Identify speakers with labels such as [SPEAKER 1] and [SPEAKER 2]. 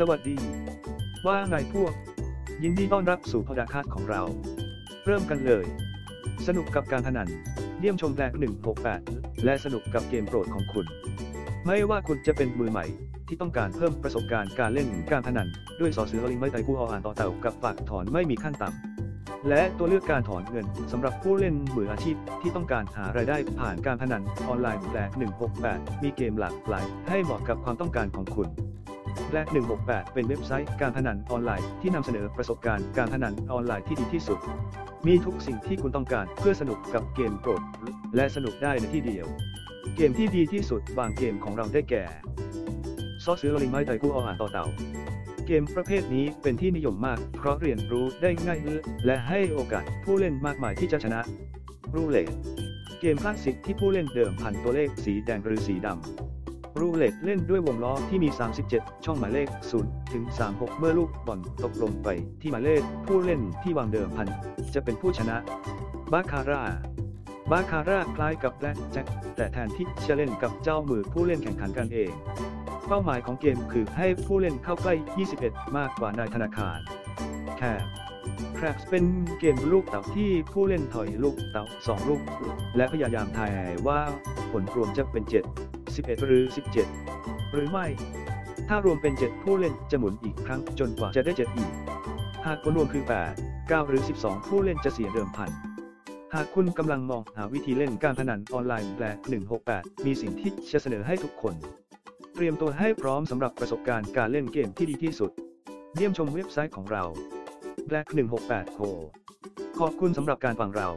[SPEAKER 1] สวัสดี ว่าไงพวก ยินดีต้อนรับสู่พอดคาสต์ของเรา เริ่มกันเลย สนุกกับการพนัน เยี่ยมชมแบล็ก168 และสนุกกับเกมโปรดของคุณ ไม่ว่าคุณจะเป็นมือใหม่ ที่ต้องการเพิ่มประสบการณ์การเล่นการพนัน ด้วยสอสือลิงไม่ไตกูออ่านต่อเต่ากับฝากถอนไม่มีขั้นต่ำและตัวเลือกการถอนเงินสำหรับผู้เล่นมืออาชีพที่ต้องการหารายได้ผ่านการพนันออนไลน์แบล็ก168 มีเกมหลากหลายให้เหมาะกับความต้องการของคุณ แบล็ก168 เป็นเว็บไซต์การพนันออนไลน์ที่นำเสนอประสบการณ์การพนันออนไลน์ที่ดีที่สุด มีทุกสิ่งที่คุณต้องการเพื่อสนุกกับเกมโปรด และสนุกได้ในที่เดียว เกมที่ดีที่สุดบางเกมของเราได้แก่ซอสซื้อลิงไม้ไตกู้อาหารต่อเต่า เกมประเภทนี้เป็นที่นิยมมากเพราะเรียนรู้ได้ง่ายและให้โอกาสผู้เล่นมากมายที่จะชนะรูเล็ตเกมคลาสสิกที่ผู้เล่นเดิมพันตัวเลขสีแดงหรือสีดำ รูเล็ตเล่นด้วยวงล้อที่มี 37 ช่องหมายเลข 0 ถึง 36 เมื่อลูกบอลตกลงไปที่หมายเลขผู้เล่นที่วางเดิมพัน จะเป็นผู้ชนะ บาคาร่า บาคาร่าคล้ายกับแบล็กแจ็คแต่แทนที่จะเล่นกับเจ้ามือผู้เล่นแข่งขันกันเอง เป้าหมายของเกมคือให้ผู้เล่นเข้าใกล้ 21 มากกว่านายธนาคารแคบแครบเป็นเกมลูกเต๋าที่ผู้เล่นถอยลูกเต๋า2 ลูก และพยายามทายว่าผลรวมจะเป็น 7 11 หรือ 17 หรือไม่ ถ้ารวมเป็น 7 ผู้เล่นจะหมุนอีกครั้งจนกว่าจะได้ 7 อีก หากผลรวมคือ 8 9 หรือ 12 ผู้เล่นจะเสียเดิมพัน หากคุณกำลังมองหาวิธีเล่นการพนันออนไลน์แบล็ก168 มีสิ่งที่จะเสนอให้ทุกคน เตรียมตัวให้พร้อมสำหรับประสบการณ์การเล่นเกมที่ดีที่สุด เยี่ยมชมเว็บไซต์ของเรา Black 168 Co ขอบคุณสำหรับการฟังเรา